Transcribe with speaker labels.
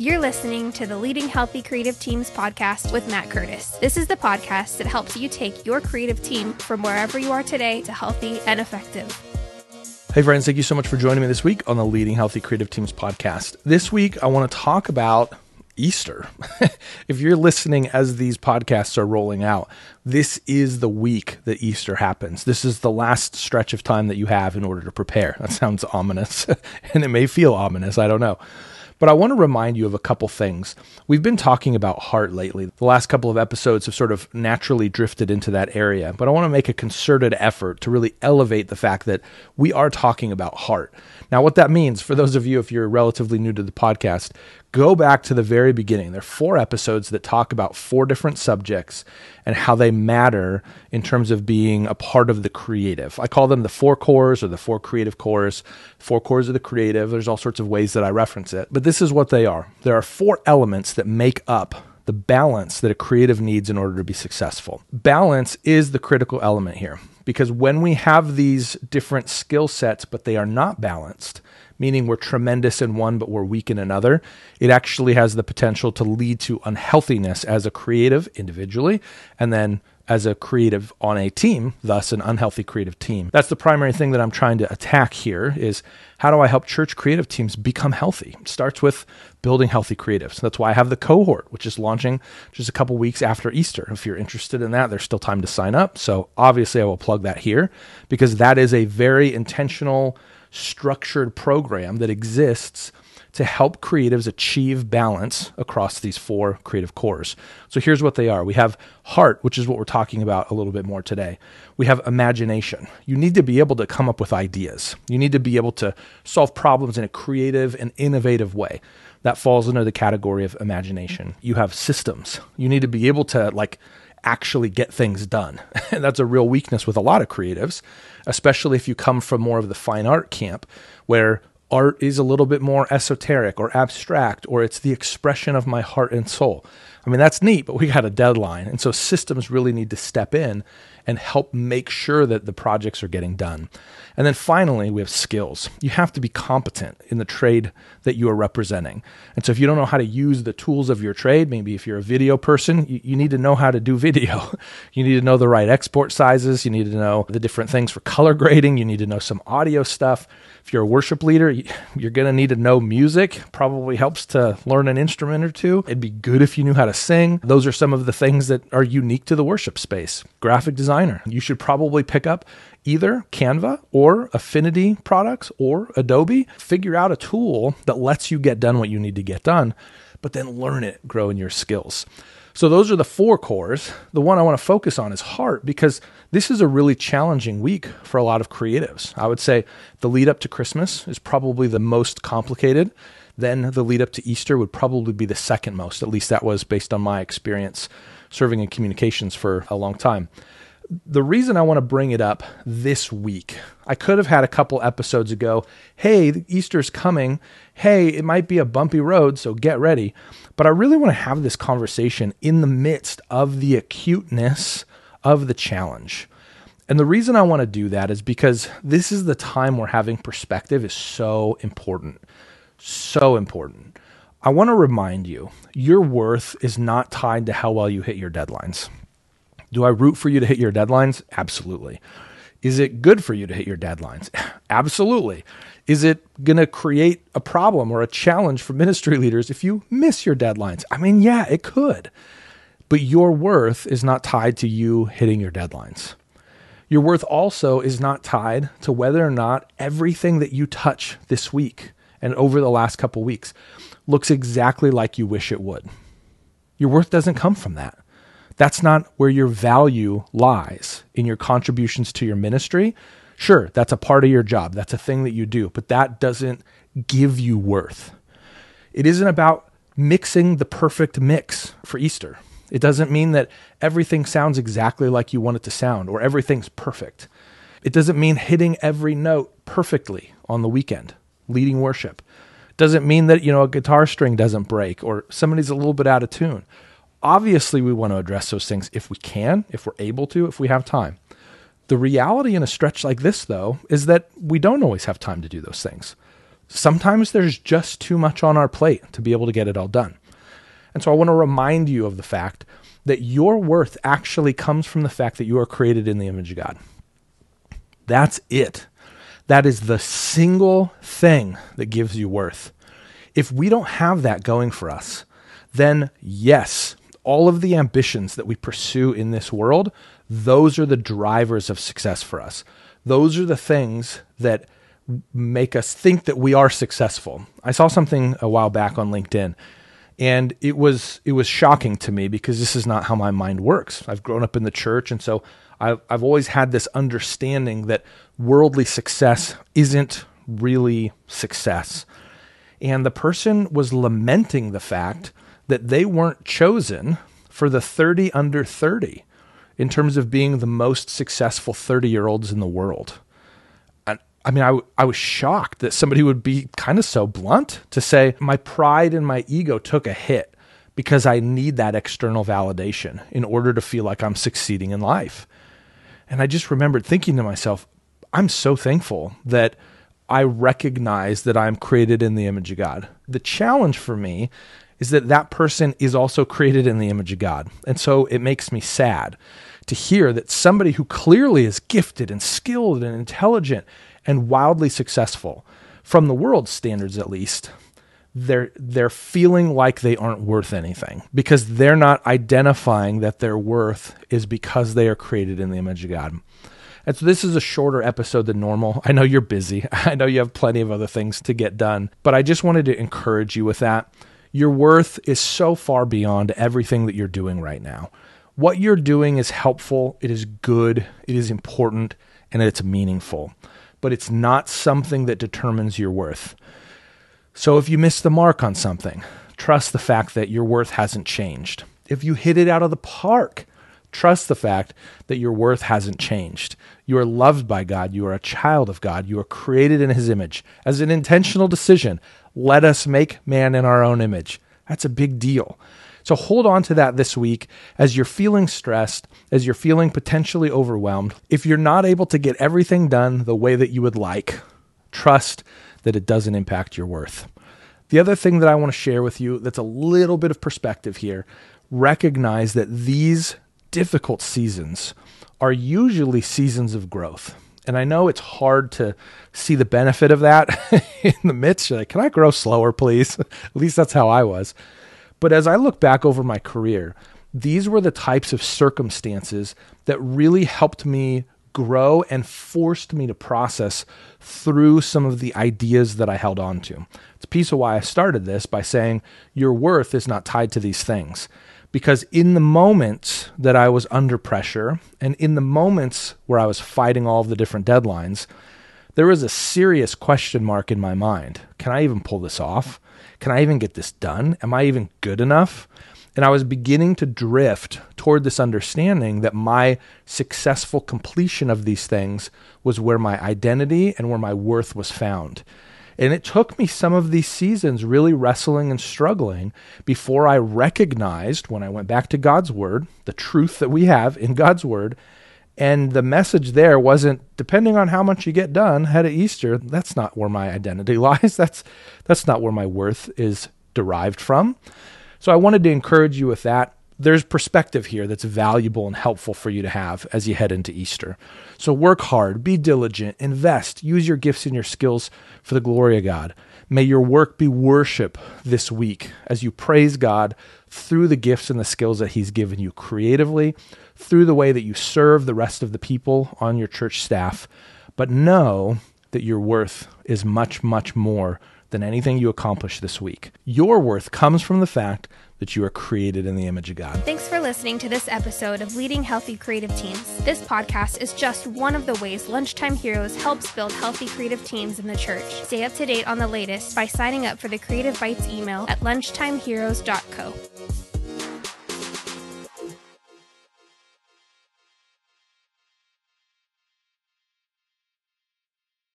Speaker 1: You're listening to the Leading Healthy Creative Teams podcast with Matt Curtis. This is the podcast that helps you take your creative team from wherever you are today to healthy and effective.
Speaker 2: Hey, friends, thank you so much for joining me this week on the Leading Healthy Creative Teams podcast. This week, I want to talk about Easter. if you're listening as these podcasts are rolling out, this is the week that Easter happens. This is the last stretch of time that you have in order to prepare. That sounds ominous, and it may feel ominous. I don't know. But I want to remind you of a couple things. We've been talking about heart lately. The last couple of episodes have sort of naturally drifted into that area, but I want to make a concerted effort to really elevate the fact that we are talking about heart. Now, what that means, for those of you, if you're relatively new to the podcast, go back to the very beginning. There are four episodes that talk about four different subjects and how they matter in terms of being a part of the creative. I call them the four cores or the four creative cores. Four cores of the creative. There's all sorts of ways that I reference it, but this is what they are. There are four elements that make up the balance that a creative needs in order to be successful. Balance is the critical element here because when we have these different skill sets, but they are not balanced, meaning we're tremendous in one, but we're weak in another, it actually has the potential to lead to unhealthiness as a creative individually, and then as a creative on a team, thus an unhealthy creative team. That's the primary thing that I'm trying to attack here is how do I help church creative teams become healthy? It starts with building healthy creatives. That's why I have the cohort, which is launching just a couple weeks after Easter. If you're interested in that, there's still time to sign up. So obviously I will plug that here because that is a very intentional structured program that exists to help creatives achieve balance across these four creative cores. So here's what they are we have heart, which is what we're talking about a little bit more today. We have imagination. You need to be able to come up with ideas, you need to be able to solve problems in a creative and innovative way. That falls under the category of imagination. You have systems. You need to be able to, like, actually get things done. And that's a real weakness with a lot of creatives, especially if you come from more of the fine art camp where art is a little bit more esoteric or abstract, or it's the expression of my heart and soul. I mean, that's neat, but we got a deadline. And so systems really need to step in and help make sure that the projects are getting done. And then finally, we have skills. You have to be competent in the trade that you are representing. And so if you don't know how to use the tools of your trade, maybe if you're a video person, you, you need to know how to do video. you need to know the right export sizes. You need to know the different things for color grading. You need to know some audio stuff. If you're a worship leader, you're going to need to know music. Probably helps to learn an instrument or two. It'd be good if you knew how to sing. Those are some of the things that are unique to the worship space. Graphic designer. You should probably pick up either Canva or Affinity products or Adobe. Figure out a tool that lets you get done what you need to get done, but then learn it, grow in your skills. So those are the four cores. The one I want to focus on is heart because this is a really challenging week for a lot of creatives. I would say the lead up to Christmas is probably the most complicated. Then the lead up to Easter would probably be the second most. At least that was based on my experience serving in communications for a long time. The reason I want to bring it up this week, I could have had a couple episodes ago. Hey, Easter's coming. Hey, it might be a bumpy road, so get ready. But I really want to have this conversation in the midst of the acuteness of the challenge. And the reason I want to do that is because this is the time where having perspective is so important. So important. I want to remind you your worth is not tied to how well you hit your deadlines. Do I root for you to hit your deadlines? Absolutely. Is it good for you to hit your deadlines? Absolutely. Is it going to create a problem or a challenge for ministry leaders if you miss your deadlines? I mean, yeah, it could. But your worth is not tied to you hitting your deadlines. Your worth also is not tied to whether or not everything that you touch this week and over the last couple weeks looks exactly like you wish it would. Your worth doesn't come from that. That's not where your value lies in your contributions to your ministry. Sure, that's a part of your job. That's a thing that you do, but that doesn't give you worth. It isn't about mixing the perfect mix for Easter. It doesn't mean that everything sounds exactly like you want it to sound or everything's perfect. It doesn't mean hitting every note perfectly on the weekend, leading worship. It doesn't mean that, you know, a guitar string doesn't break or somebody's a little bit out of tune. Obviously, we want to address those things if we can, if we're able to, if we have time. The reality in a stretch like this, though, is that we don't always have time to do those things. sometimes there's just too much on our plate to be able to get it all done. And so I want to remind you of the fact that your worth actually comes from the fact that you are created in the image of God. That's it. That is the single thing that gives you worth. If we don't have that going for us, then yes, all of the ambitions that we pursue in this world, those are the drivers of success for us. Those are the things that make us think that we are successful. I saw something a while back on LinkedIn and it was it was shocking to me because this is not how my mind works. I've grown up in the church and so I've, I've always had this understanding that worldly success isn't really success. And the person was lamenting the fact that they weren't chosen for the 30 under 30 in terms of being the most successful 30 year olds in the world. I mean, I, I was shocked that somebody would be kind of so blunt to say, my pride and my ego took a hit because I need that external validation in order to feel like I'm succeeding in life. And I just remembered thinking to myself, I'm so thankful that I recognize that I'm created in the image of God. The challenge for me is that that person is also created in the image of God. And so it makes me sad to hear that somebody who clearly is gifted and skilled and intelligent and wildly successful, from the world's standards at least, they're they're feeling like they aren't worth anything because they're not identifying that their worth is because they are created in the image of God. And so this is a shorter episode than normal. I know you're busy. I know you have plenty of other things to get done, but I just wanted to encourage you with that. Your worth is so far beyond everything that you're doing right now. What you're doing is helpful, it is good, it is important, and it's meaningful but it's not something that determines your worth. So if you miss the mark on something, trust the fact that your worth hasn't changed. If you hit it out of the park, trust the fact that your worth hasn't changed. You are loved by God. You are a child of God. You are created in His image. As an intentional decision, let us make man in our own image. That's a big deal. So hold on to that this week as you're feeling stressed, as you're feeling potentially overwhelmed. If you're not able to get everything done the way that you would like, trust that it doesn't impact your worth. The other thing that I want to share with you that's a little bit of perspective here recognize that these difficult seasons are usually seasons of growth. And I know it's hard to see the benefit of that in the midst. You're like, can I grow slower, please? At least that's how I was. But as I look back over my career, these were the types of circumstances that really helped me grow and forced me to process through some of the ideas that I held on to. It's a piece of why I started this by saying your worth is not tied to these things. Because in the moments that I was under pressure and in the moments where I was fighting all the different deadlines, there was a serious question mark in my mind. Can I even pull this off? Can I even get this done? Am I even good enough? And I was beginning to drift toward this understanding that my successful completion of these things was where my identity and where my worth was found. And it took me some of these seasons really wrestling and struggling before I recognized, when I went back to God's Word, the truth that we have in God's Word, and the message there wasn't depending on how much you get done ahead of Easter, that's not where my identity lies. That's that's not where my worth is derived from. So I wanted to encourage you with that. There's perspective here that's valuable and helpful for you to have as you head into Easter. So work hard, be diligent, invest, use your gifts and your skills for the glory of God. May your work be worship this week as you praise God through the gifts and the skills that He's given you creatively, through the way that you serve the rest of the people on your church staff. But know that your worth is much, much more than anything you accomplish this week. Your worth comes from the fact that you are created in the image of God.
Speaker 1: Thanks for listening to this episode of Leading Healthy Creative Teams. This podcast is just one of the ways Lunchtime Heroes helps build healthy creative teams in the church. Stay up to date on the latest by signing up for the Creative Bites email at lunchtimeheroes.co.